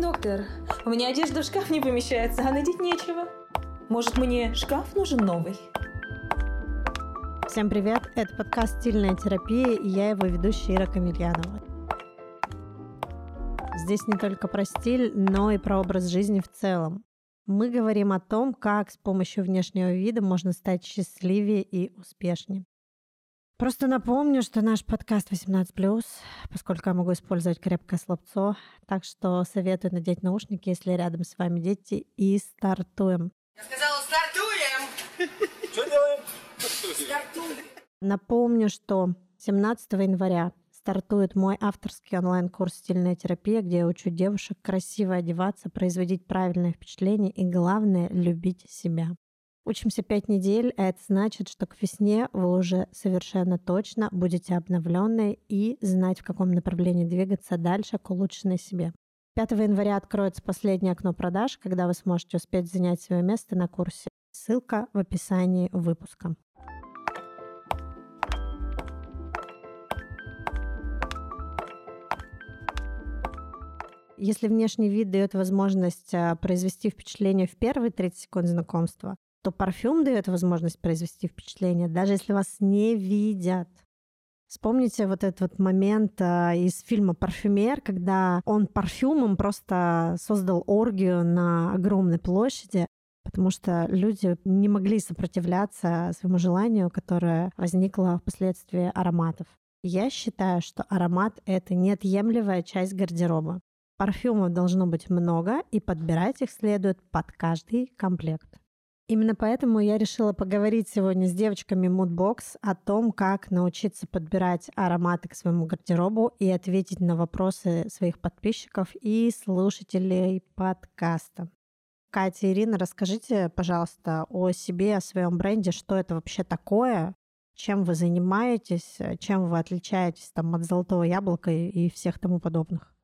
Доктор, у меня одежда в шкаф не помещается, а надеть нечего. Может, мне шкаф нужен новый? Всем привет! Это подкаст «Стильная терапия» и я его ведущая Ира Камильянова. Здесь не только про стиль, но и про образ жизни в целом. Мы говорим о том, как с помощью внешнего вида можно стать счастливее и успешнее. Просто напомню, что наш подкаст 18+, поскольку я могу использовать крепкое словцо, так что советую надеть наушники, если рядом с вами дети, и стартуем. Я сказала, стартуем! Что делаем? Стартуем! Напомню, что 17 января стартует мой авторский онлайн-курс «Стильная терапия», где я учу девушек красиво одеваться, производить правильное впечатление и, главное, любить себя. Учимся пять недель, а это значит, что к весне вы уже совершенно точно будете обновленные и знать, в каком направлении двигаться дальше к улучшенной себе. 5 января откроется последнее окно продаж, когда вы сможете успеть занять свое место на курсе. Ссылка в описании выпуска. Если внешний вид дает возможность а, произвести впечатление в первые 30 секунд знакомства, то парфюм дает возможность произвести впечатление, даже если вас не видят. Вспомните вот этот вот момент а, из фильма «Парфюмер», когда он парфюмом просто создал оргию на огромной площади, потому что люди не могли сопротивляться своему желанию, которое возникло впоследствии ароматов. Я считаю, что аромат — это неотъемлемая часть гардероба. Парфюмов должно быть много, и подбирать их следует под каждый комплект. Именно поэтому я решила поговорить сегодня с девочками Moodbox о том, как научиться подбирать ароматы к своему гардеробу и ответить на вопросы своих подписчиков и слушателей подкаста. Катя Ирина, расскажите, пожалуйста, о себе, о своем бренде, что это вообще такое, чем вы занимаетесь, чем вы отличаетесь там, от золотого яблока и всех тому подобных.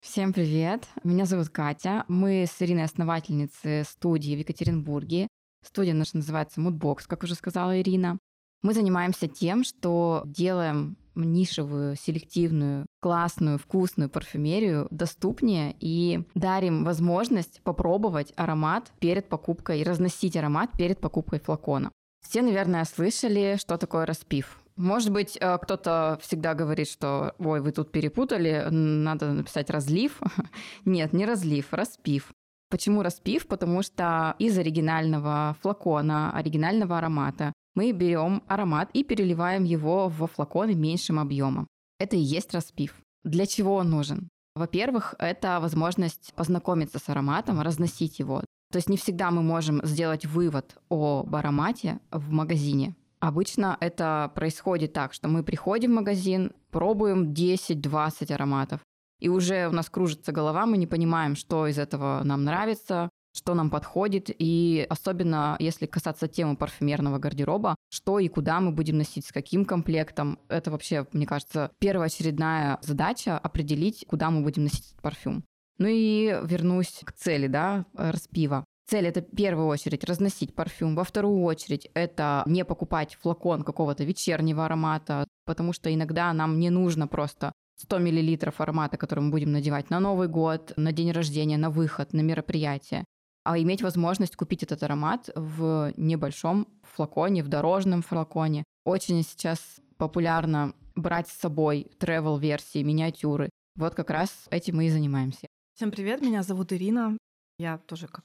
Всем привет! Меня зовут Катя. Мы с Ириной основательницы студии в Екатеринбурге. Студия наша называется Moodbox, как уже сказала Ирина. Мы занимаемся тем, что делаем нишевую, селективную, классную, вкусную парфюмерию доступнее и дарим возможность попробовать аромат перед покупкой разносить аромат перед покупкой флакона. Все, наверное, слышали, что такое распив. Может быть, э, кто-то всегда говорит, что ой, вы тут перепутали, надо написать разлив. Нет, не разлив, распив. Почему распив? Потому что из оригинального флакона, оригинального аромата мы берем аромат и переливаем его во флаконы меньшим объемом. Это и есть распив. Для чего он нужен? Во-первых, это возможность познакомиться с ароматом, разносить его. То есть не всегда мы можем сделать вывод об аромате в магазине. Обычно это происходит так, что мы приходим в магазин, пробуем 10-20 ароматов, и уже у нас кружится голова, мы не понимаем, что из этого нам нравится, что нам подходит, и особенно если касаться темы парфюмерного гардероба, что и куда мы будем носить, с каким комплектом. Это вообще, мне кажется, первоочередная задача определить, куда мы будем носить этот парфюм. Ну и вернусь к цели, да, распива. Цель это в первую очередь разносить парфюм, во вторую очередь это не покупать флакон какого-то вечернего аромата, потому что иногда нам не нужно просто 100 мл аромата, который мы будем надевать на Новый год, на день рождения, на выход, на мероприятие, а иметь возможность купить этот аромат в небольшом флаконе, в дорожном флаконе. Очень сейчас популярно брать с собой travel версии миниатюры. Вот как раз этим мы и занимаемся. Всем привет, меня зовут Ирина. Я тоже как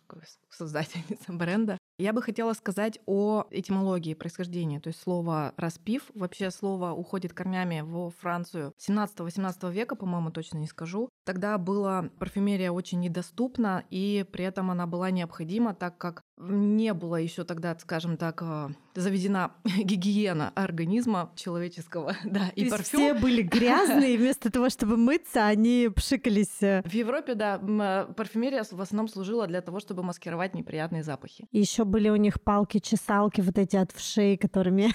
создательница бренда. Я бы хотела сказать о этимологии происхождения. То есть слово «распив», вообще слово уходит корнями во Францию 17-18 века, по-моему, точно не скажу. Тогда была парфюмерия очень недоступна, и при этом она была необходима, так как не было еще тогда, скажем так, э, заведена гигиена организма человеческого, да, и То парфюм. Все были грязные, вместо того, чтобы мыться, они пшикались. Э. В Европе, да, э, парфюмерия в основном служила для того, чтобы маскировать неприятные запахи. Еще были у них палки-чесалки вот эти от вшей, которыми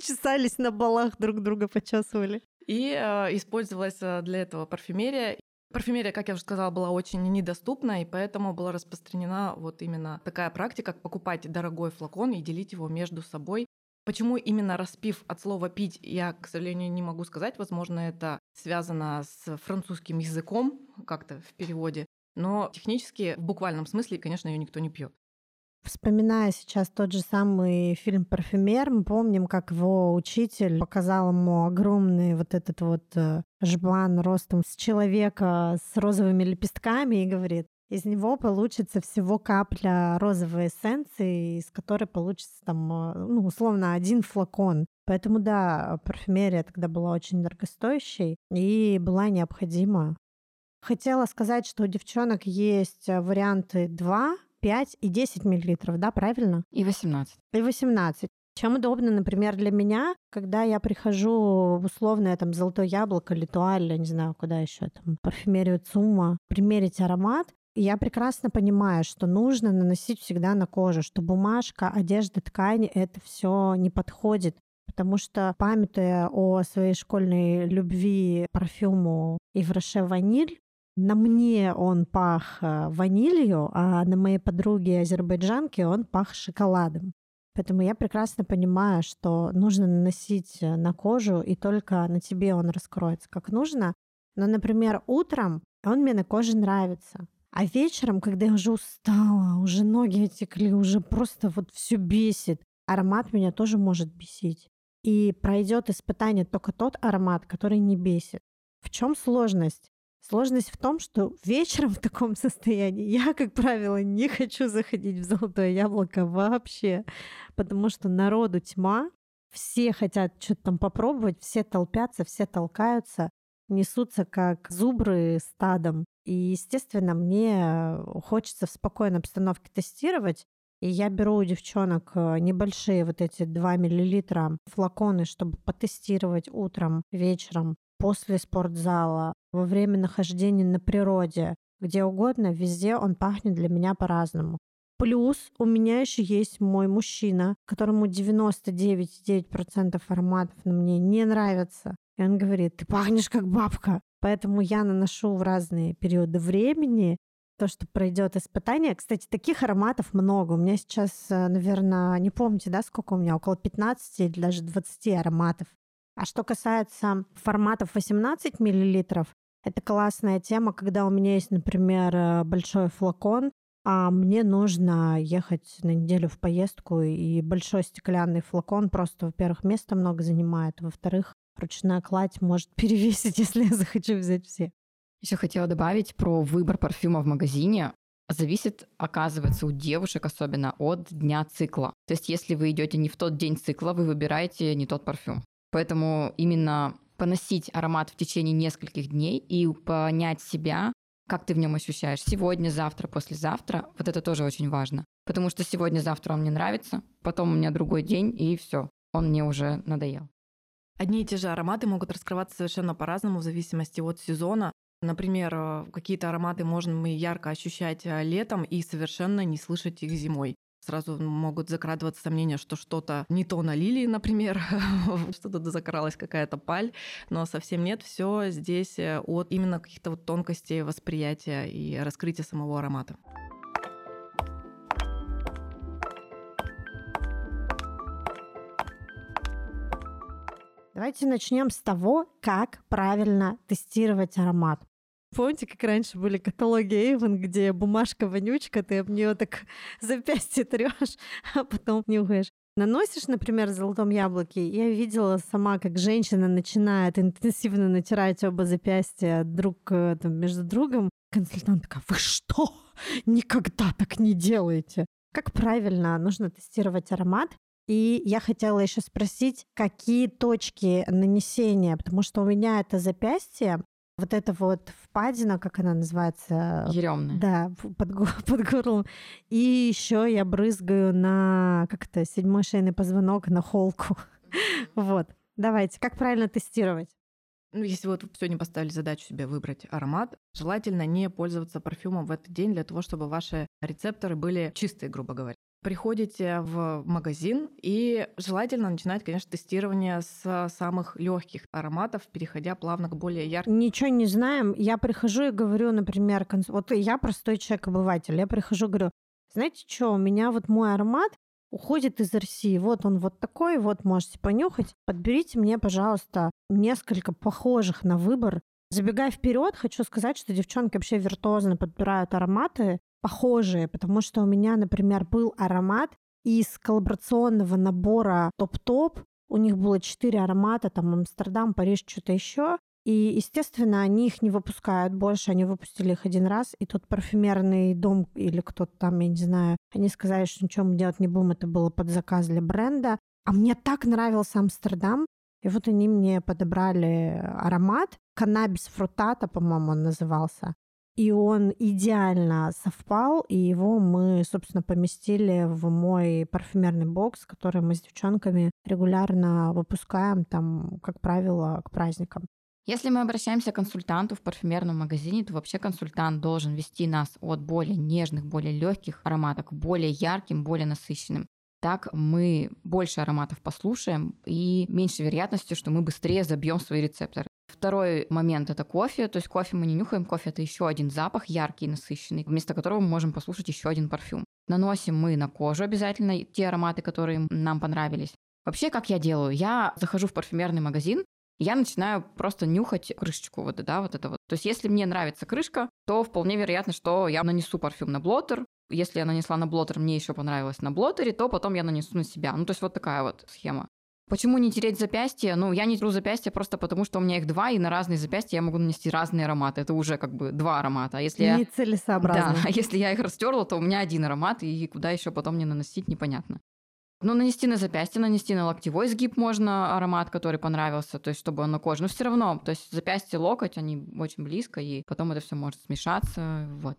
чесались на балах, друг друга почесывали. И использовалась для этого парфюмерия. Парфюмерия, как я уже сказала, была очень недоступна, и поэтому была распространена вот именно такая практика, как покупать дорогой флакон и делить его между собой. Почему именно распив от слова «пить» я, к сожалению, не могу сказать. Возможно, это связано с французским языком как-то в переводе. Но технически, в буквальном смысле, конечно, ее никто не пьет. Вспоминая сейчас тот же самый фильм «Парфюмер», мы помним, как его учитель показал ему огромный вот этот вот э, жбан ростом с человека с розовыми лепестками и говорит, из него получится всего капля розовой эссенции, из которой получится там, э, ну, условно, один флакон. Поэтому, да, парфюмерия тогда была очень дорогостоящей и была необходима. Хотела сказать, что у девчонок есть э, варианты 2, 5 и 10 миллилитров, да, правильно? И 18. И 18. Чем удобно, например, для меня, когда я прихожу в условное там золотое яблоко, литуаль, я не знаю, куда еще там, парфюмерию ЦУМа, примерить аромат, я прекрасно понимаю, что нужно наносить всегда на кожу, что бумажка, одежда, ткань — это все не подходит. Потому что, памятуя о своей школьной любви парфюму Ивраше Ваниль, на мне он пах э, ванилью, а на моей подруге азербайджанке он пах шоколадом. Поэтому я прекрасно понимаю, что нужно наносить э, на кожу, и только на тебе он раскроется как нужно. Но, например, утром он мне на коже нравится. А вечером, когда я уже устала, уже ноги отекли, уже просто вот все бесит, аромат меня тоже может бесить. И пройдет испытание только тот аромат, который не бесит. В чем сложность? Сложность в том, что вечером в таком состоянии я, как правило, не хочу заходить в золотое яблоко вообще, потому что народу тьма, все хотят что-то там попробовать, все толпятся, все толкаются, несутся как зубры стадом. И, естественно, мне хочется в спокойной обстановке тестировать, и я беру у девчонок э, небольшие вот эти 2 миллилитра флаконы, чтобы потестировать утром, вечером, после спортзала, во время нахождения на природе, где угодно, везде он пахнет для меня по-разному. Плюс у меня еще есть мой мужчина, которому 99,9% ароматов на мне не нравится. И он говорит, ты пахнешь как бабка. Поэтому я наношу в разные периоды времени то, что пройдет испытание. Кстати, таких ароматов много. У меня сейчас, э, наверное, не помните, да, сколько у меня, около 15 или даже 20 ароматов. А что касается форматов 18 миллилитров, это классная тема, когда у меня есть, например, э, большой флакон, а мне нужно ехать на неделю в поездку, и большой стеклянный флакон просто, во-первых, места много занимает, во-вторых, ручная кладь может перевесить, если я захочу взять все. Еще хотела добавить про выбор парфюма в магазине. Зависит, оказывается, у девушек особенно от дня цикла. То есть, если вы идете не в тот день цикла, вы выбираете не тот парфюм. Поэтому именно поносить аромат в течение нескольких дней и понять себя, как ты в нем ощущаешь сегодня, завтра, послезавтра, вот это тоже очень важно. Потому что сегодня-завтра он мне нравится, потом у меня другой день, и все, он мне уже надоел. Одни и те же ароматы могут раскрываться совершенно по-разному в зависимости от сезона. Например, э, какие-то ароматы можно мы ярко ощущать э, летом и совершенно не слышать их зимой. Сразу могут закрадываться сомнения, что что-то не то налили, например, что-то закралась какая-то паль, но совсем нет. Все здесь э, от именно каких-то вот тонкостей восприятия и раскрытия самого аромата. Давайте начнем с того, как правильно тестировать аромат. Помните, как раньше были каталоги Эйвен, где бумажка-вонючка, ты об нее так запястье трешь, а потом нюхаешь. Наносишь, например, в золотом яблоке. Я видела сама, как женщина начинает интенсивно натирать оба запястья друг э, там, между другом. Консультант такая, вы что? Никогда так не делаете. Как правильно нужно тестировать аромат? И я хотела еще спросить, какие точки нанесения, потому что у меня это запястье, вот эта вот впадина, как она называется? Еремная. Да, под, под горлом. И еще я брызгаю на как то седьмой шейный позвонок на холку. вот. Давайте, как правильно тестировать? Ну, если вот сегодня поставили задачу себе выбрать аромат, желательно не пользоваться парфюмом в этот день для того, чтобы ваши рецепторы были чистые, грубо говоря приходите в магазин и желательно начинать, конечно, тестирование с самых легких ароматов, переходя плавно к более ярким. Ничего не знаем. Я прихожу и говорю, например, вот я простой человек-обыватель, я прихожу и говорю, знаете что, у меня вот мой аромат уходит из России. Вот он вот такой, вот можете понюхать. Подберите мне, пожалуйста, несколько похожих на выбор Забегая вперед, хочу сказать, что девчонки вообще виртуозно подбирают ароматы похожие, потому что у меня, например, был аромат из коллаборационного набора топ-топ. У них было четыре аромата, там Амстердам, Париж, что-то еще. И, естественно, они их не выпускают больше, они выпустили их один раз, и тот парфюмерный дом или кто-то там, я не знаю, они сказали, что ничего мы делать не будем, это было под заказ для бренда. А мне так нравился Амстердам, и вот они мне подобрали аромат, каннабис фрутата, по-моему, он назывался. И он идеально совпал, и его мы, собственно, поместили в мой парфюмерный бокс, который мы с девчонками регулярно выпускаем, там, как правило, к праздникам. Если мы обращаемся к консультанту в парфюмерном магазине, то вообще консультант должен вести нас от более нежных, более легких ароматов к более ярким, более насыщенным. Так мы больше ароматов послушаем и меньше вероятности, что мы быстрее забьем свои рецепторы. Второй момент это кофе. То есть кофе мы не нюхаем, кофе это еще один запах яркий, насыщенный, вместо которого мы можем послушать еще один парфюм. Наносим мы на кожу обязательно те ароматы, которые нам понравились. Вообще, как я делаю? Я захожу в парфюмерный магазин, я начинаю просто нюхать крышечку вот, да, вот это вот. То есть если мне нравится крышка, то вполне вероятно, что я нанесу парфюм на блотер. Если я нанесла на блотер, мне еще понравилось на блотере, то потом я нанесу на себя. Ну, то есть вот такая вот схема. Почему не тереть запястье? Ну, я не тру запястье просто потому, что у меня их два, и на разные запястья я могу нанести разные ароматы. Это уже как бы два аромата. А если я... Нецелесообразно. Да, а если я их растерла, то у меня один аромат, и куда еще потом мне наносить, непонятно. Ну, нанести на запястье, нанести на локтевой сгиб можно аромат, который понравился, то есть чтобы он на коже. Но все равно, то есть запястье, локоть, они очень близко, и потом это все может смешаться. Вот.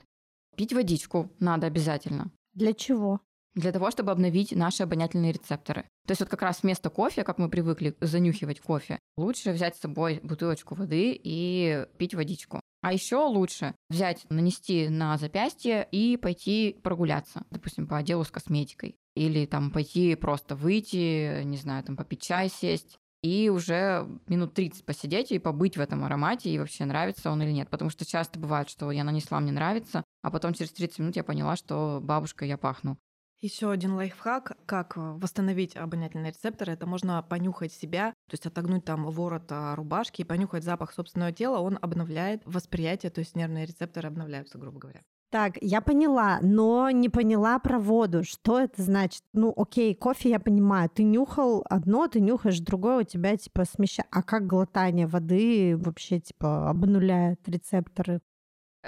Пить водичку надо обязательно. Для чего? Для того, чтобы обновить наши обонятельные рецепторы. То есть вот как раз вместо кофе, как мы привыкли занюхивать кофе, лучше взять с собой бутылочку воды и пить водичку. А еще лучше взять, нанести на запястье и пойти прогуляться, допустим, по отделу с косметикой или там пойти просто выйти, не знаю, там попить чай, сесть, и уже минут 30 посидеть и побыть в этом аромате, и вообще нравится он или нет. Потому что часто бывает, что я нанесла, мне нравится, а потом через 30 минут я поняла, что бабушка, я пахну. Еще один лайфхак, как восстановить обонятельные рецепторы, это можно понюхать себя, то есть отогнуть там ворот а, рубашки и понюхать запах собственного тела, он обновляет восприятие, то есть нервные рецепторы обновляются, грубо говоря. Так, я поняла, но не поняла про воду. Что это значит? Ну, окей, кофе я понимаю. Ты нюхал одно, ты нюхаешь другое, у тебя типа смещает. А как глотание воды вообще типа обнуляет рецепторы?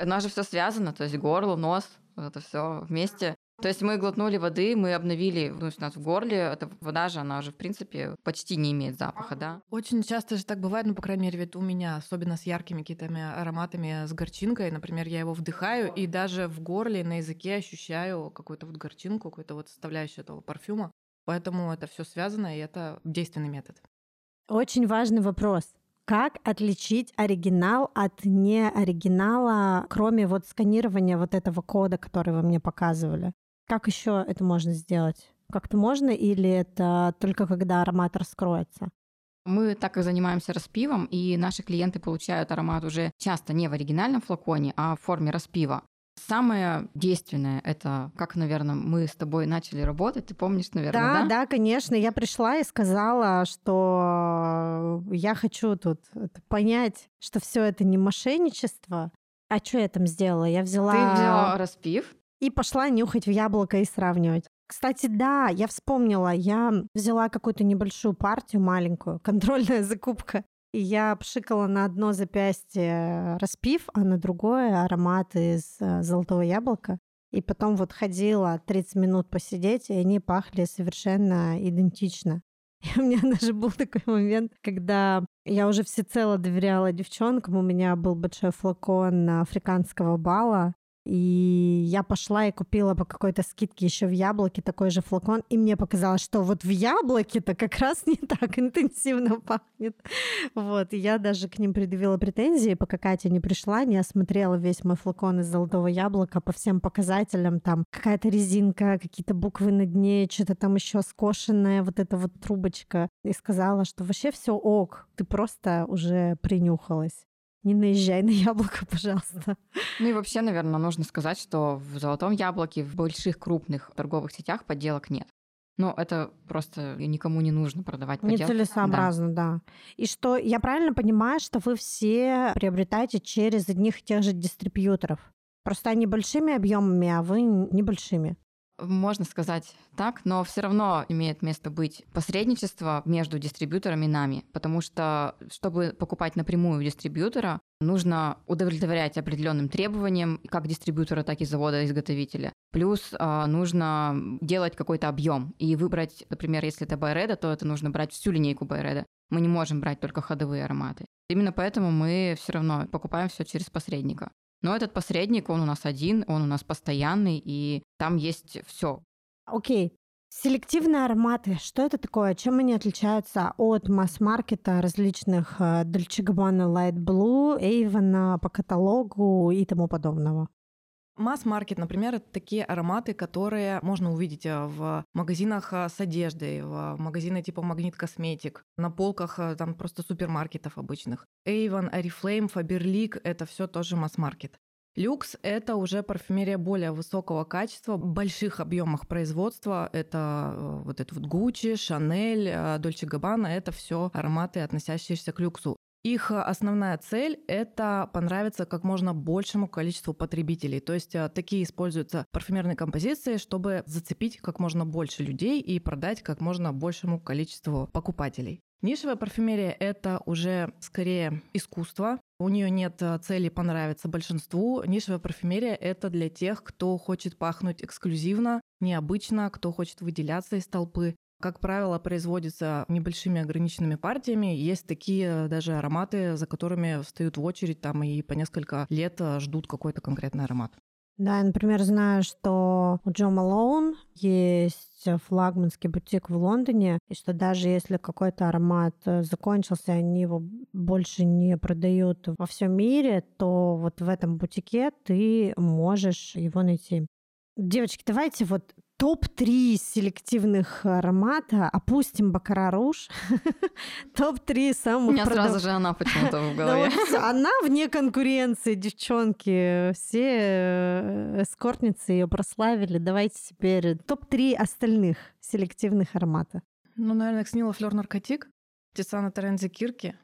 У нас же все связано, то есть горло, нос, это все вместе. То есть мы глотнули воды, мы обновили, ну, у нас в горле, эта вода же, она уже, в принципе, почти не имеет запаха, да. Очень часто же так бывает, ну, по крайней мере, ведь у меня, особенно с яркими какими-то ароматами, с горчинкой, например, я его вдыхаю, и даже в горле, на языке ощущаю какую-то вот горчинку, какую-то вот составляющую этого парфюма. Поэтому это все связано, и это действенный метод. Очень важный вопрос. Как отличить оригинал от неоригинала, кроме вот сканирования вот этого кода, который вы мне показывали? Как еще это можно сделать? Как-то можно или это только когда аромат раскроется? Мы так как занимаемся распивом, и наши клиенты получают аромат уже часто не в оригинальном флаконе, а в форме распива. Самое действенное это, как, наверное, мы с тобой начали работать, ты помнишь, наверное, да? Да, да, конечно. Я пришла и сказала, что я хочу тут понять, что все это не мошенничество. А что я там сделала? Я взяла... Ты взяла распив, и пошла нюхать в яблоко и сравнивать. Кстати, да, я вспомнила, я взяла какую-то небольшую партию, маленькую, контрольная закупка, и я пшикала на одно запястье распив, а на другое аромат из э, золотого яблока. И потом вот ходила 30 минут посидеть, и они пахли совершенно идентично. И у меня даже был такой момент, когда я уже всецело доверяла девчонкам. У меня был большой флакон африканского бала, и я пошла и купила по какой-то скидке еще в яблоке такой же флакон. И мне показалось, что вот в яблоке-то как раз не так интенсивно пахнет. Вот. И я даже к ним предъявила претензии, пока Катя не пришла, не осмотрела весь мой флакон из золотого яблока по всем показателям. Там какая-то резинка, какие-то буквы на дне, что-то там еще скошенная, вот эта вот трубочка. И сказала, что вообще все ок, ты просто уже принюхалась не наезжай на яблоко, пожалуйста. Ну и вообще, наверное, нужно сказать, что в золотом яблоке в больших крупных торговых сетях подделок нет. Но это просто никому не нужно продавать подделки. Нецелесообразно, да. да. И что, я правильно понимаю, что вы все приобретаете через одних и тех же дистрибьюторов? Просто они большими объемами, а вы небольшими. Можно сказать так, но все равно имеет место быть посредничество между дистрибьюторами и нами, потому что, чтобы покупать напрямую у дистрибьютора, нужно удовлетворять определенным требованиям как дистрибьютора, так и завода-изготовителя. Плюс э, нужно делать какой-то объем и выбрать, например, если это Байреда, то это нужно брать всю линейку Байреда. Мы не можем брать только ходовые ароматы. Именно поэтому мы все равно покупаем все через посредника. Но этот посредник, он у нас один, он у нас постоянный, и там есть все. Окей. Селективные ароматы, что это такое? Чем они отличаются от масс-маркета различных э, Dolce Gabbana Light Blue, Avon по каталогу и тому подобного? Масс-маркет, например, это такие ароматы, которые можно увидеть э, в магазинах э, с одеждой, в магазины типа Магнит Косметик, на полках там просто супермаркетов обычных. Avon, Oriflame, Faberlic — это все тоже масс-маркет. Люкс — это уже парфюмерия более высокого качества, в больших объемах производства. Это э, вот это вот Gucci, Chanel, Dolce Gabbana — это все ароматы, относящиеся к люксу. Их основная цель – это понравиться как можно большему количеству потребителей. То есть э, такие используются парфюмерные композиции, чтобы зацепить как можно больше людей и продать как можно большему количеству покупателей. Нишевая парфюмерия — это уже скорее искусство. У нее нет э, цели понравиться большинству. Нишевая парфюмерия — это для тех, кто хочет пахнуть эксклюзивно, необычно, кто хочет выделяться из толпы. Как правило, производится небольшими ограниченными партиями. Есть такие даже ароматы, за которыми встают в очередь там и по несколько лет э, ждут какой-то конкретный аромат. Да, я, например, знаю, что у Джо Малоун есть флагманский бутик в Лондоне, и что даже если какой-то аромат э, закончился, они его больше не продают во всем мире, то вот в этом бутике ты можешь его найти. Девочки, давайте вот топ-3 селективных аромата, опустим Бакара Руж, топ-3 самых... У меня сразу же она почему-то в голове. Она вне конкуренции, девчонки. Все э, эскортницы ее прославили. Давайте теперь топ-3 остальных селективных аромата. Ну, наверное, Кснила Флёр Наркотик, Тисана Терензи Кирки,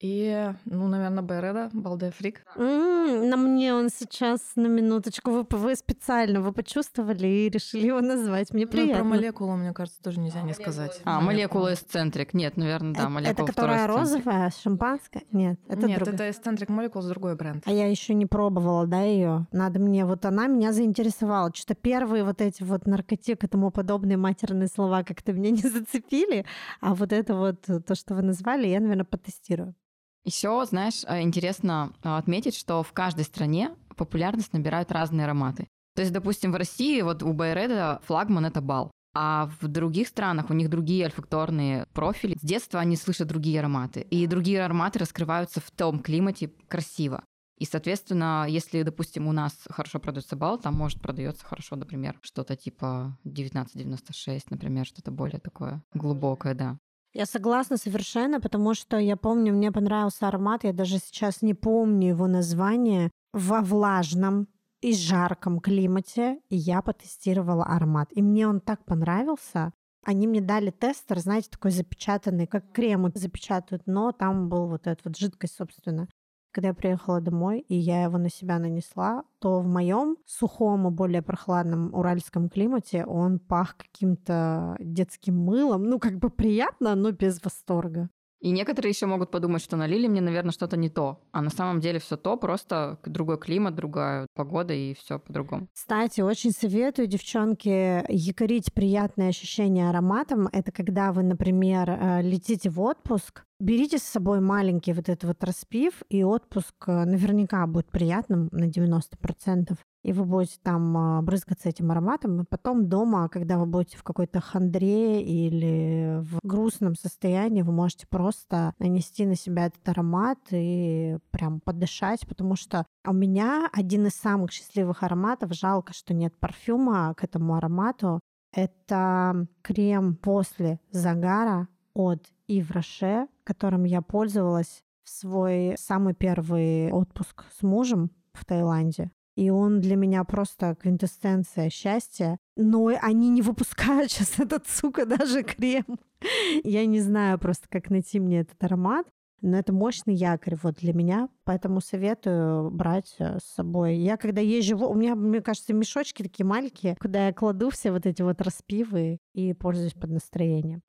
и, ну, наверное, Береда, Балде Фрик. Mm, на мне он сейчас на минуточку. Вы, вы специально, вы почувствовали и решили его назвать. Мне приятно. Ну, про молекулу, мне кажется, тоже нельзя не сказать. А, молекула эсцентрик. Нет, наверное, да, молекула Это которая розовая, шампанская? Нет, это Нет, другая. это эсцентрик молекул с другой бренд. А я еще не пробовала, да, ее. Надо мне, вот она меня заинтересовала. Что-то первые вот эти вот наркотик и тому подобные матерные слова как-то меня не зацепили. А вот это вот, то, что вы назвали, я, наверное, потестирую. Еще, знаешь, э, интересно э, отметить, что в каждой стране популярность набирают разные ароматы. То есть, допустим, в России вот у Байреда флагман — это бал. А в других странах у них другие альфакторные профили. С детства они слышат другие ароматы. И другие ароматы раскрываются в том климате красиво. И, соответственно, если, допустим, у нас хорошо продается бал, там может продается хорошо, например, что-то типа 1996, например, что-то более такое глубокое, да. Я согласна совершенно, потому что я помню, мне понравился аромат, я даже сейчас не помню его название, во влажном и жарком климате, я потестировала аромат. И мне он так понравился. Они мне дали тестер, знаете, такой запечатанный, как крем запечатывают, но там был вот эта вот жидкость, собственно. Когда я приехала домой, и я его на себя нанесла, то в моем сухом и более прохладном уральском климате он пах каким-то детским мылом. Ну, как бы приятно, но без восторга. И некоторые еще могут подумать, что налили мне, наверное, что-то не то. А на самом деле все то, просто другой климат, другая погода и все по-другому. Кстати, очень советую, девчонки, якорить приятные ощущения ароматом. Это когда вы, например, э, летите в отпуск, берите с собой маленький вот этот вот распив, и отпуск э, наверняка будет приятным на 90% и вы будете там а, брызгаться этим ароматом, и потом дома, когда вы будете в какой-то хандре или в грустном состоянии, вы можете просто нанести на себя этот аромат и прям подышать, потому что у меня один из самых счастливых ароматов, жалко, что нет парфюма к этому аромату, это крем после загара от Ив Роше, которым я пользовалась в свой самый первый отпуск с мужем в Таиланде. и он для меня просто квинтэссенция счастья. Но они не выпускают сейчас этот, сука, даже крем. Я не знаю просто, как найти мне этот аромат. Но это мощный якорь вот для меня, поэтому советую брать э, с собой. Я когда езжу, у меня, мне кажется, мешочки такие маленькие, куда я кладу все вот эти вот распивы и пользуюсь под настроение.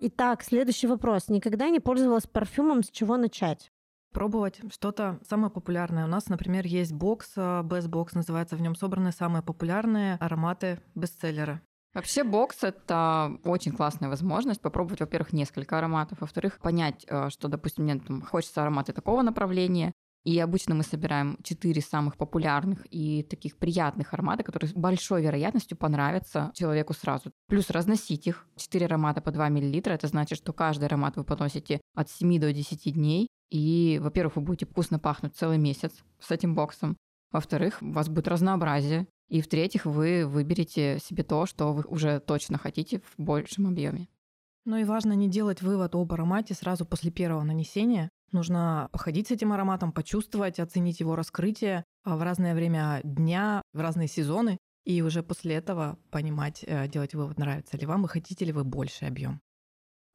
Итак, следующий вопрос. Никогда не пользовалась парфюмом, с чего начать? Пробовать что-то самое популярное. У нас, например, есть бокс, э, Best Box называется, в нем собраны самые популярные ароматы бестселлера. Вообще бокс — это очень классная возможность попробовать, во-первых, несколько ароматов, во-вторых, понять, э, что, допустим, мне там хочется ароматы такого направления, и обычно мы собираем четыре самых популярных и таких приятных аромата, которые с большой вероятностью понравятся человеку сразу. Плюс разносить их. Четыре аромата по 2 мл. Это значит, что каждый аромат вы поносите от 7 до 10 дней. И, во-первых, вы будете вкусно пахнуть целый месяц с этим боксом. Во-вторых, у вас будет разнообразие. И в-третьих, вы выберете себе то, что вы уже точно хотите в большем объеме. Ну и важно не делать вывод об аромате сразу после первого нанесения. Нужно походить с этим ароматом, почувствовать, оценить его раскрытие а, в разное время дня, в разные сезоны, и уже после этого понимать, э, делать вывод, нравится ли вам и хотите ли вы больший объем.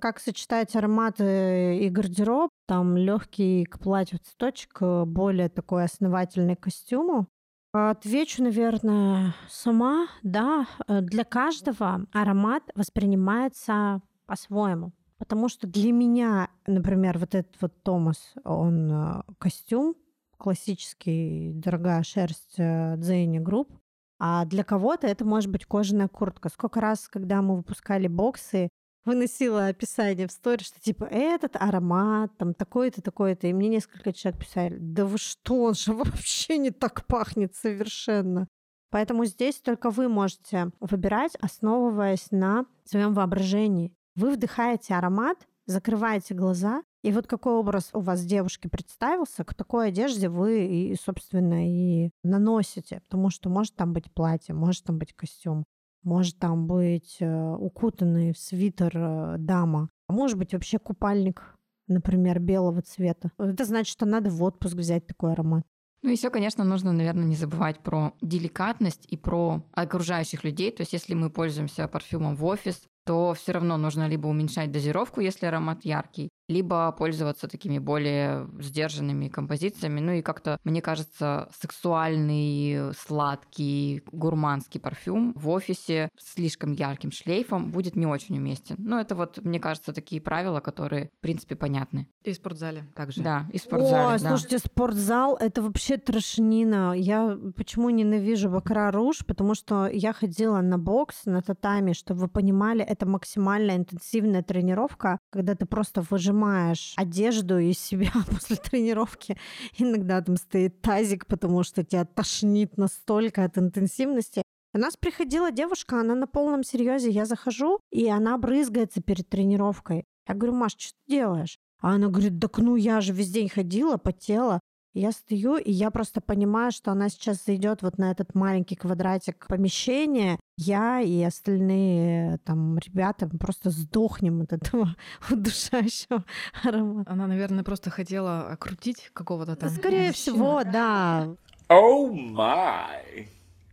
Как сочетать ароматы и гардероб? Там легкий к платью цветочек, э, более такой основательный костюму. Отвечу, наверное, сама. Да, э, для каждого аромат воспринимается по-своему. Потому что для меня, например, вот этот вот Томас, он э, костюм, классический, дорогая шерсть Zegna Group, а для кого-то это может быть кожаная куртка. Сколько раз, когда мы выпускали боксы, выносила описание в стори, что типа этот аромат, там такой-то, такой-то. И мне несколько человек писали, да вы что, он же вообще не так пахнет совершенно. Поэтому здесь только вы можете выбирать, основываясь на своем воображении. Вы вдыхаете аромат, закрываете глаза, и вот какой образ у вас девушки представился, к такой одежде вы, и, собственно, и наносите. Потому что может там быть платье, может там быть костюм, может там быть э, укутанный в свитер э, дама, а может быть вообще купальник, например, белого цвета. Это значит, что надо в отпуск взять такой аромат. Ну и все, конечно, нужно, наверное, не забывать про деликатность и про окружающих людей. То есть, если мы пользуемся парфюмом в офис, то все равно нужно либо уменьшать дозировку, если аромат яркий, либо пользоваться такими более сдержанными композициями. Ну и как-то, мне кажется, сексуальный, сладкий, гурманский парфюм в офисе с слишком ярким шлейфом будет не очень уместен. Ну это вот, мне кажется, такие правила, которые, в принципе, понятны. И в спортзале также. Да, и в спортзале, О, да. слушайте, спортзал — это вообще трошнина. Я почему ненавижу Бакара Руж? Потому что я ходила на бокс, на татами, чтобы вы понимали, это максимально интенсивная тренировка, когда ты просто выжимаешь одежду из себя после тренировки. Иногда там стоит тазик, потому что тебя тошнит настолько от интенсивности. У нас приходила девушка, она на полном серьезе. Я захожу, и она брызгается перед тренировкой. Я говорю, Маш, что ты делаешь? А она говорит, так ну я же весь день ходила, потела. Я стою, и я просто понимаю, что она сейчас зайдет вот на этот маленький квадратик помещения. Я и остальные там ребята просто сдохнем от этого удушающего аромата. Она, наверное, просто хотела окрутить какого-то там. Скорее мужчину. всего, да. Oh my.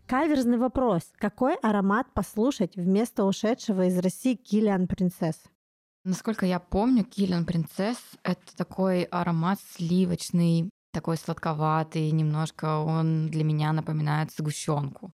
Каверзный вопрос. Какой аромат послушать вместо ушедшего из России Киллиан Принцесс? Насколько я помню, Киллиан Принцесс — это такой аромат сливочный, такой сладковатый, немножко он для меня напоминает сгущенку.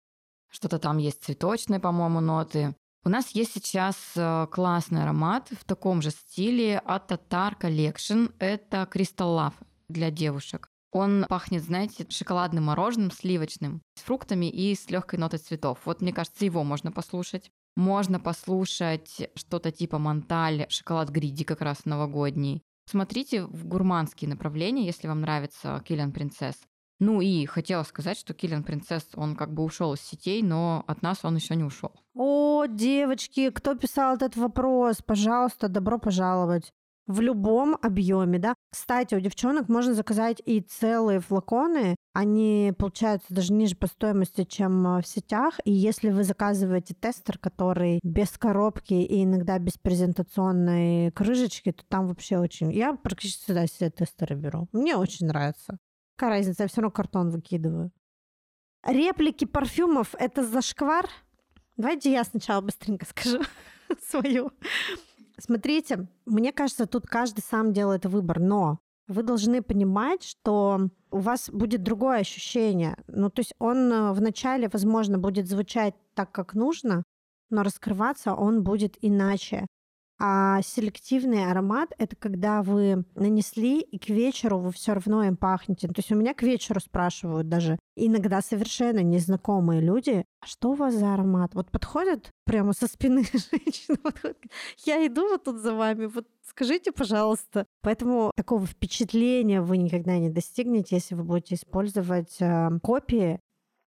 Что-то там есть цветочные, по-моему, ноты. У нас есть сейчас э, классный аромат в таком же стиле от Tatar Collection. Это Crystal Love для девушек. Он пахнет, знаете, шоколадным мороженым, сливочным, с фруктами и с легкой нотой цветов. Вот мне кажется, его можно послушать. Можно послушать что-то типа Монталь, шоколад Гриди как раз новогодний. Смотрите в гурманские направления, если вам нравится Киллиан Принцесс. Ну и хотела сказать, что Киллиан Принцесс, он как бы ушел из сетей, но от нас он еще не ушел. О, девочки, кто писал этот вопрос? Пожалуйста, добро пожаловать. В любом объеме, да. Кстати, у девчонок можно заказать и целые флаконы, они получаются даже ниже по стоимости, чем э, в сетях. И если вы заказываете тестер, который без коробки и иногда без презентационной крышечки, то там вообще очень... Я практически всегда себе тестеры беру. Мне очень нравится. Какая разница, я все равно картон выкидываю. Реплики парфюмов — это зашквар? Давайте я сначала быстренько скажу свою. Смотрите, мне кажется, тут каждый сам делает выбор, но вы должны понимать, что у вас будет другое ощущение. Ну, то есть он э, вначале, возможно, будет звучать так, как нужно, но раскрываться он будет иначе. А селективный аромат — это когда вы нанесли, и к вечеру вы все равно им пахнете. То есть у меня к вечеру спрашивают даже иногда совершенно незнакомые люди, а что у вас за аромат? Вот подходит прямо со спины женщина, подходит, я иду вот тут за вами, вот скажите, пожалуйста. Поэтому такого впечатления вы никогда не достигнете, если вы будете использовать э, копии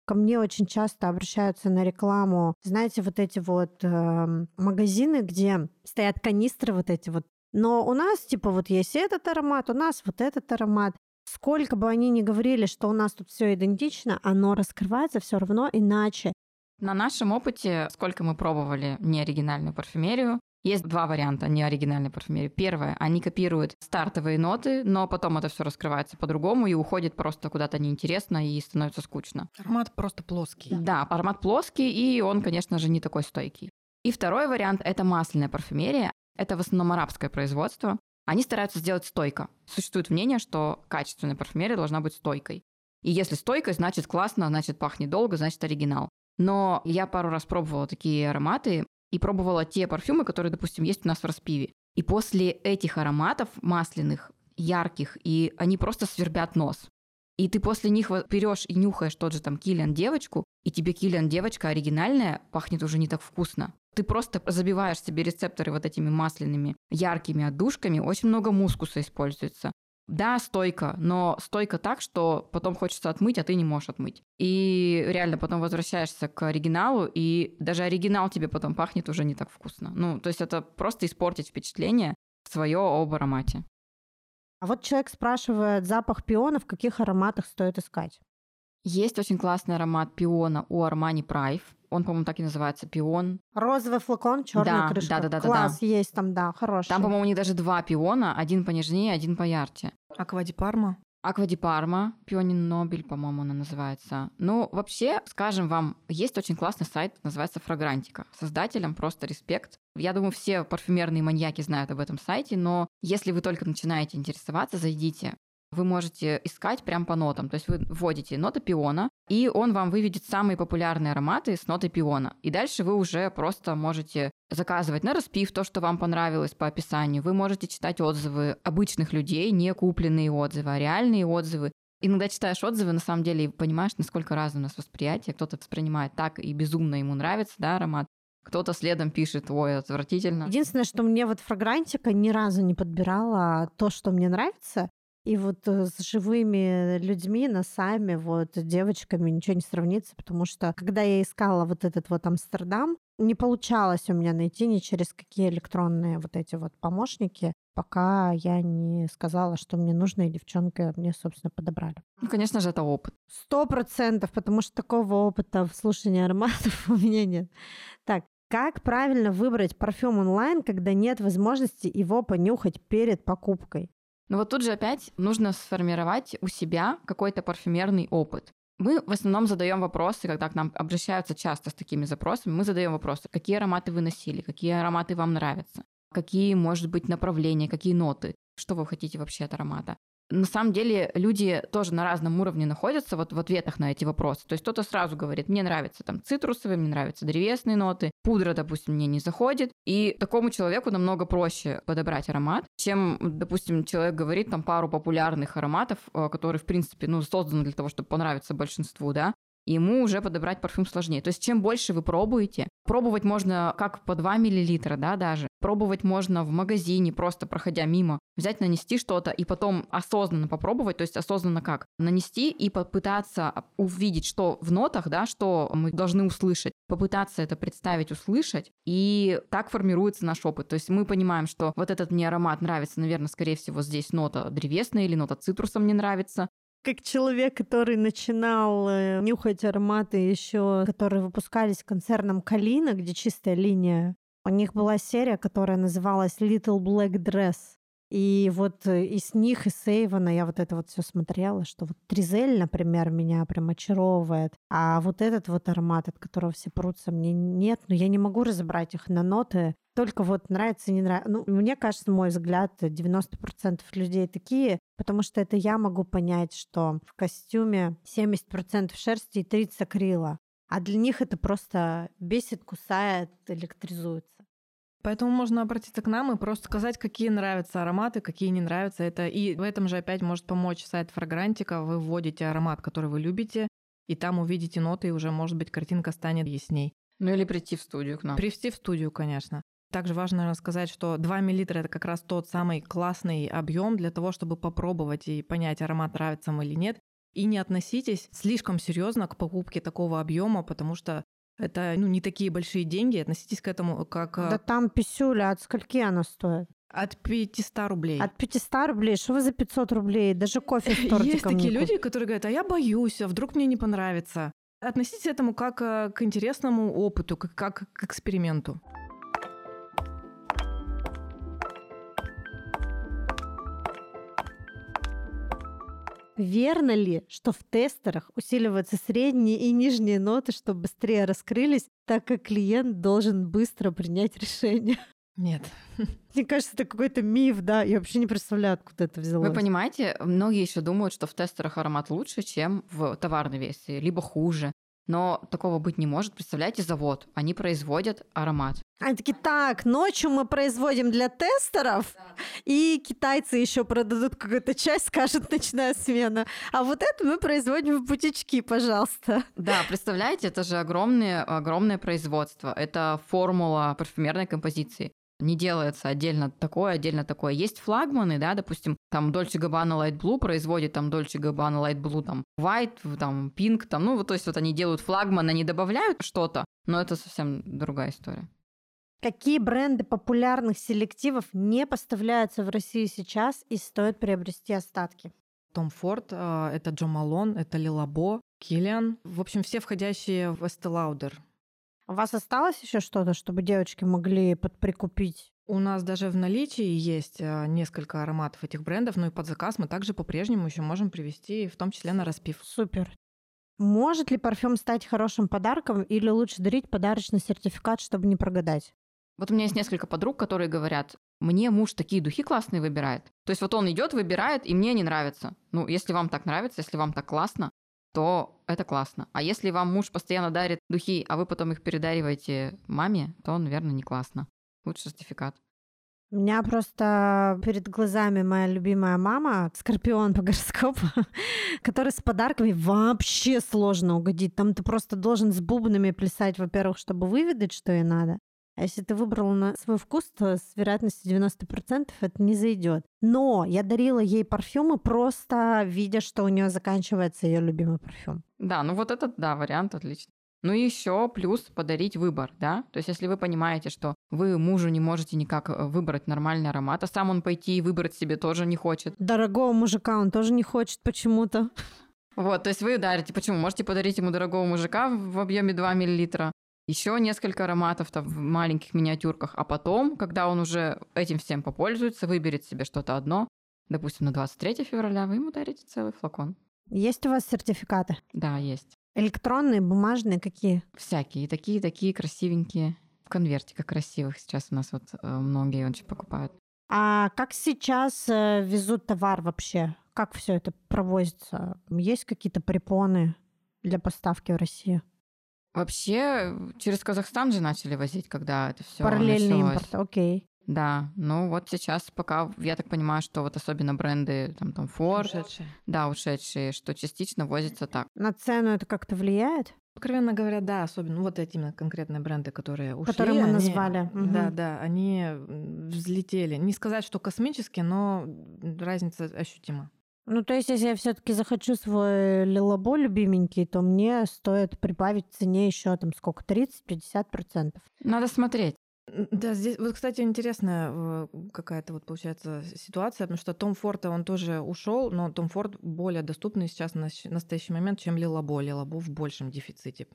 Ко мне очень часто обращаются на рекламу, знаете, вот эти вот э, магазины, где стоят канистры вот эти вот. Но у нас, типа, вот есть этот аромат, у нас вот этот аромат. Сколько бы они ни говорили, что у нас тут все идентично, оно раскрывается все равно иначе. На нашем опыте, сколько мы пробовали неоригинальную парфюмерию, есть два варианта неоригинальной парфюмерии. Первое, они копируют стартовые ноты, но потом это все раскрывается по-другому и уходит просто куда-то неинтересно и становится скучно. Аромат просто плоский. Да, аромат плоский, и он, конечно же, не такой стойкий. И второй вариант – это масляная парфюмерия. Это в основном арабское производство. Они стараются сделать стойко. Существует мнение, что качественная парфюмерия должна быть стойкой. И если стойкой, значит классно, значит пахнет долго, значит оригинал. Но я пару раз пробовала такие ароматы, и пробовала те парфюмы, которые, допустим, есть у нас в распиве. И после этих ароматов масляных, ярких, и они просто свербят нос. И ты после них берешь и нюхаешь тот же там Киллиан девочку, и тебе Киллиан девочка оригинальная пахнет уже не так вкусно. Ты просто забиваешь себе рецепторы вот этими масляными яркими отдушками, очень много мускуса используется. Да, стойка, но стойка так, что потом хочется отмыть, а ты не можешь отмыть. И реально потом возвращаешься к оригиналу, и даже оригинал тебе потом пахнет уже не так вкусно. Ну, то есть это просто испортить впечатление свое об аромате. А вот человек спрашивает запах пиона, в каких ароматах стоит искать? Есть очень классный аромат пиона у Armani Prive. Он, по-моему, так и называется пион. Розовый флакон, черная да, крышка. Да, да, да, Класс, да, есть там, да, хороший. Там, по-моему, у них даже два пиона, один понежнее, один поярче. Аквади Парма. Аквади Парма, Пионин Нобель, по-моему, она называется. Ну, вообще, скажем вам, есть очень классный сайт, называется Фрагрантика. Создателям просто респект. Я думаю, все парфюмерные маньяки знают об этом сайте, но если вы только начинаете интересоваться, зайдите вы можете искать прям по нотам. То есть вы вводите ноты пиона, и он вам выведет самые популярные ароматы с нотой пиона. И дальше вы уже просто можете заказывать на распив то, что вам понравилось по описанию. Вы можете читать отзывы обычных людей, не купленные отзывы, а реальные отзывы. Иногда читаешь отзывы, на самом деле, и понимаешь, насколько разное у нас восприятие. Кто-то воспринимает так и безумно ему нравится, да, аромат. Кто-то следом пишет, ой, отвратительно. Единственное, что мне вот фрагрантика ни разу не подбирала то, что мне нравится. И вот э, с живыми людьми, носами, вот девочками ничего не сравнится, потому что когда я искала вот этот вот Амстердам, не получалось у меня найти ни через какие электронные вот эти вот помощники, пока я не сказала, что мне нужно, и девчонка мне, собственно, подобрали. Ну, конечно же, это опыт. Сто процентов, потому что такого опыта в слушании ароматов у меня нет. Так, как правильно выбрать парфюм онлайн, когда нет возможности его понюхать перед покупкой? Но вот тут же опять нужно сформировать у себя какой-то парфюмерный опыт. Мы в основном задаем вопросы, когда к нам обращаются часто с такими запросами, мы задаем вопросы, какие ароматы вы носили, какие ароматы вам нравятся, какие, может быть, направления, какие ноты, что вы хотите вообще от аромата на самом деле люди тоже на разном уровне находятся вот в ответах на эти вопросы. То есть кто-то сразу говорит, мне нравятся там цитрусовые, мне нравятся древесные ноты, пудра, допустим, мне не заходит. И такому человеку намного проще подобрать аромат, чем, допустим, человек говорит там пару популярных ароматов, э, которые, в принципе, ну, созданы для того, чтобы понравиться большинству, да, ему уже подобрать парфюм сложнее. То есть чем больше вы пробуете, пробовать можно как по 2 мл, да, даже. Пробовать можно в магазине, просто проходя мимо. Взять, нанести что-то и потом осознанно попробовать. То есть осознанно как? Нанести и попытаться увидеть, что в нотах, да, что мы должны услышать. Попытаться это представить, услышать. И так формируется наш опыт. То есть мы понимаем, что вот этот мне аромат нравится, наверное, скорее всего, здесь нота древесная или нота цитруса мне нравится как человек, который начинал э, нюхать ароматы еще, которые выпускались концерном Калина, где чистая линия. У них была серия, которая называлась Little Black Dress. И вот э, из них, из Сейвана я вот это вот все смотрела, что вот Тризель, например, меня прям очаровывает. А вот этот вот аромат, от которого все прутся, мне нет, но я не могу разобрать их на ноты. Только вот нравится, не нравится. Ну, мне кажется, мой взгляд, 90% людей такие, потому что это я могу понять, что в костюме 70% шерсти и 30 акрила. А для них это просто бесит, кусает, электризуется. Поэтому можно обратиться к нам и просто сказать, какие нравятся ароматы, какие не нравятся. Это и в этом же опять может помочь сайт Фрагрантика. Вы вводите аромат, который вы любите, и там увидите ноты, и уже, может быть, картинка станет ясней. Ну или прийти в студию к нам. Привести в студию, конечно. Также важно наверное, сказать, что 2 мл это как раз тот самый классный объем для того, чтобы попробовать и понять, аромат нравится вам или нет. И не относитесь слишком серьезно к покупке такого объема, потому что это ну, не такие большие деньги, относитесь к этому как... Да там писюля, от скольки она стоит? От 500 рублей. От 500 рублей? Что вы за 500 рублей? Даже кофе с тортиком Есть такие люди, которые говорят, а я боюсь, а вдруг мне не понравится. Относитесь к этому как э, к интересному опыту, как, как к эксперименту. Верно ли, что в тестерах усиливаются средние и нижние ноты, чтобы быстрее раскрылись, так как клиент должен быстро принять решение? Нет. Мне кажется, это какой-то миф, да? Я вообще не представляю, откуда это взялось. Вы понимаете, многие еще думают, что в тестерах аромат лучше, чем в товарной версии, либо хуже. Но такого быть не может. Представляете, завод. Они производят аромат. Они такие, так, ночью мы производим для тестеров, и китайцы еще продадут какую-то часть, скажут, ночная смена. А вот это мы производим в бутички, пожалуйста. Да, представляете, это же огромное, огромное производство. Это формула парфюмерной композиции. Не делается отдельно такое, отдельно такое. Есть флагманы, да, допустим, там Dolce Gabbana Light Blue производит там Dolce Gabbana Light Blue, там White, там Pink, там, ну, вот, то есть вот они делают флагман, они добавляют что-то, но это совсем другая история. Какие бренды популярных селективов не поставляются в Россию сейчас и стоит приобрести остатки? Том Форд, э, это Джо Малон, это Лилабо, Киллиан. В общем, все входящие в Estee Lauder. У вас осталось еще что-то, чтобы девочки могли подприкупить? У нас даже в наличии есть э, несколько ароматов этих брендов, но и под заказ мы также по-прежнему еще можем привести, в том числе на распив. Супер. Может ли парфюм стать хорошим подарком или лучше дарить подарочный сертификат, чтобы не прогадать? Вот у меня есть несколько подруг, которые говорят, мне муж такие духи классные выбирает. То есть вот он идет, выбирает, и мне не нравится. Ну, если вам так нравится, если вам так классно, то это классно. А если вам муж постоянно дарит духи, а вы потом их передариваете маме, то, наверное, не классно. Лучше сертификат. У меня просто перед глазами моя любимая мама, скорпион по гороскопу, который с подарками вообще сложно угодить. Там ты просто должен с бубнами плясать, во-первых, чтобы выведать, что ей надо. А если ты выбрал на свой вкус, то с вероятностью 90% это не зайдет. Но я дарила ей парфюмы просто видя, что у нее заканчивается ее любимый парфюм. Да, ну вот этот, да, вариант отличный. Ну и еще плюс подарить выбор, да? То есть если вы понимаете, что вы мужу не можете никак э, выбрать нормальный аромат, а сам он пойти и выбрать себе тоже не хочет. Дорогого мужика он тоже не хочет почему-то. Вот, то есть вы дарите. Почему? Можете подарить ему дорогого мужика в объеме 2 миллилитра, еще несколько ароматов там в маленьких миниатюрках, а потом, когда он уже этим всем попользуется, выберет себе что-то одно, допустим, на 23 февраля, вы ему дарите целый флакон. Есть у вас сертификаты? Да, есть. Электронные, бумажные, какие? Всякие, такие, такие красивенькие. В конвертиках красивых сейчас у нас вот э, многие очень покупают. А как сейчас э, везут товар вообще? Как все это провозится? Есть какие-то препоны для поставки в Россию? Вообще, через Казахстан же начали возить, когда это все Параллельный импорт, окей. Да, ну вот сейчас пока, я так понимаю, что вот особенно бренды, там, там Ford, Ушедшие. да, ушедшие, что частично возятся так. На цену это как-то влияет? Откровенно говоря, да, особенно вот эти именно конкретные бренды, которые ушли. Которые мы они- назвали. Мгм. Да, да, они взлетели. Не сказать, что космически, но разница ощутима. Ну, то есть, если я все-таки захочу свой лилабо любименький, то мне стоит прибавить в цене еще там сколько, 30-50%. Надо смотреть. Да, здесь вот, кстати, интересная э, какая-то вот получается ситуация, потому что Том Форд, он тоже ушел, но Том Форд более доступный сейчас на настоящий момент, чем Лилабо. Лилабо в большем дефиците.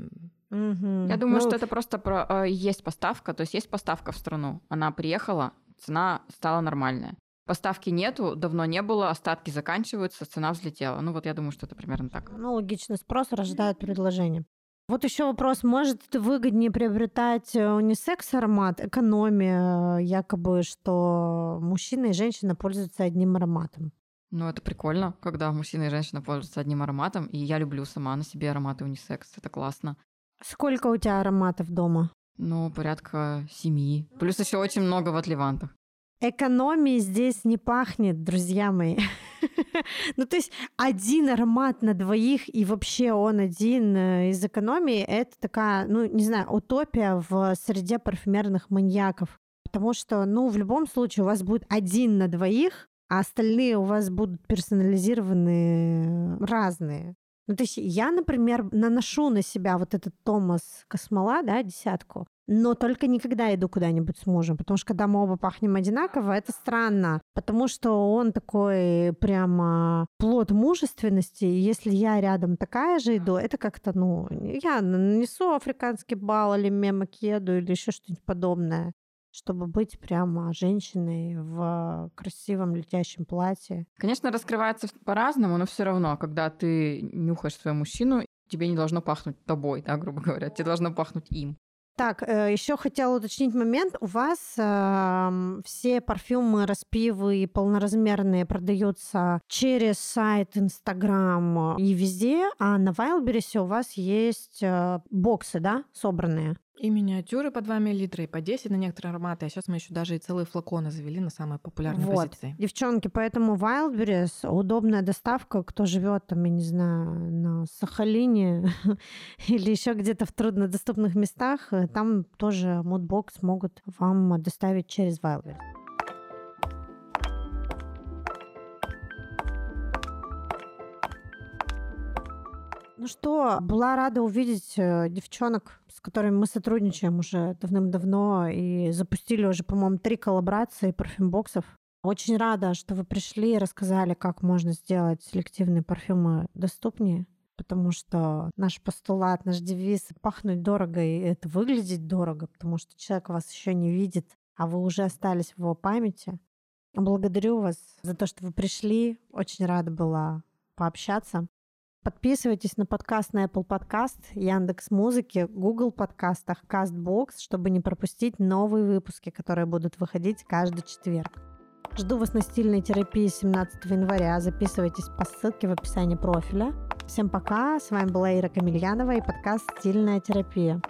Я думаю, Ну, что это просто про, э, есть поставка, то есть есть поставка в страну. Она приехала, цена стала нормальная. Поставки нету, давно не было, остатки заканчиваются, цена взлетела. Ну вот я думаю, что это примерно так. Ну, логичный спрос рождает предложение. Вот еще вопрос, может выгоднее приобретать э, унисекс-аромат, экономия, э, якобы, что мужчина и женщина пользуются одним ароматом. Ну это прикольно, когда мужчина и женщина пользуются одним ароматом, и я люблю сама на себе ароматы унисекс, это классно. Сколько у тебя ароматов дома? Ну, порядка семи. Плюс еще очень много в отливантах. Экономии здесь не пахнет, друзья мои. Ну, то есть один аромат на двоих, и вообще он один э, из экономии, это такая, ну, не знаю, утопия в среде парфюмерных маньяков. Потому что, ну, в любом случае у вас будет один на двоих, а остальные у вас будут персонализированные разные. Ну, то есть я, например, наношу на себя вот этот Томас Космола, да, десятку, но только никогда иду куда-нибудь с мужем, потому что когда мы оба пахнем одинаково, это странно, потому что он такой прямо плод мужественности, и если я рядом такая же иду, это как-то, ну, я нанесу африканский бал или мемокеду или еще что-нибудь подобное, чтобы быть прямо женщиной в красивом летящем платье. Конечно, раскрывается по-разному, но все равно, когда ты нюхаешь своего мужчину, тебе не должно пахнуть тобой, да, грубо говоря, тебе должно пахнуть им. Так, еще хотела уточнить момент. У вас эм, все парфюмы, распивы и полноразмерные продаются через сайт, Инстаграм и везде, а на Wildberries у вас есть э, боксы, да, собранные? И миниатюры по 2 мл, и по 10 на некоторые ароматы. А сейчас мы еще даже и целые флаконы завели на самые популярные Вот. позиции. Девчонки, поэтому Wildberries удобная доставка, кто живет там, я не знаю, на Сахалине или еще где-то в труднодоступных местах, э, там тоже мудбокс могут вам доставить через Wildberries. Ну что, была рада увидеть э, девчонок, с которыми мы сотрудничаем уже давным-давно и запустили уже, по-моему, три коллаборации парфюмбоксов. Очень рада, что вы пришли и рассказали, как можно сделать селективные парфюмы доступнее, потому что наш постулат, наш девиз «пахнуть дорого» и это выглядеть дорого, потому что человек вас еще не видит, а вы уже остались в его памяти. Благодарю вас за то, что вы пришли. Очень рада была пообщаться. Подписывайтесь на подкаст на Apple Podcast, Яндекс Музыки, Google подкастах, Castbox, чтобы не пропустить новые выпуски, которые будут выходить каждый четверг. Жду вас на стильной терапии 17 января. Записывайтесь по ссылке в описании профиля. Всем пока. С вами была Ира Камильянова и подкаст «Стильная терапия».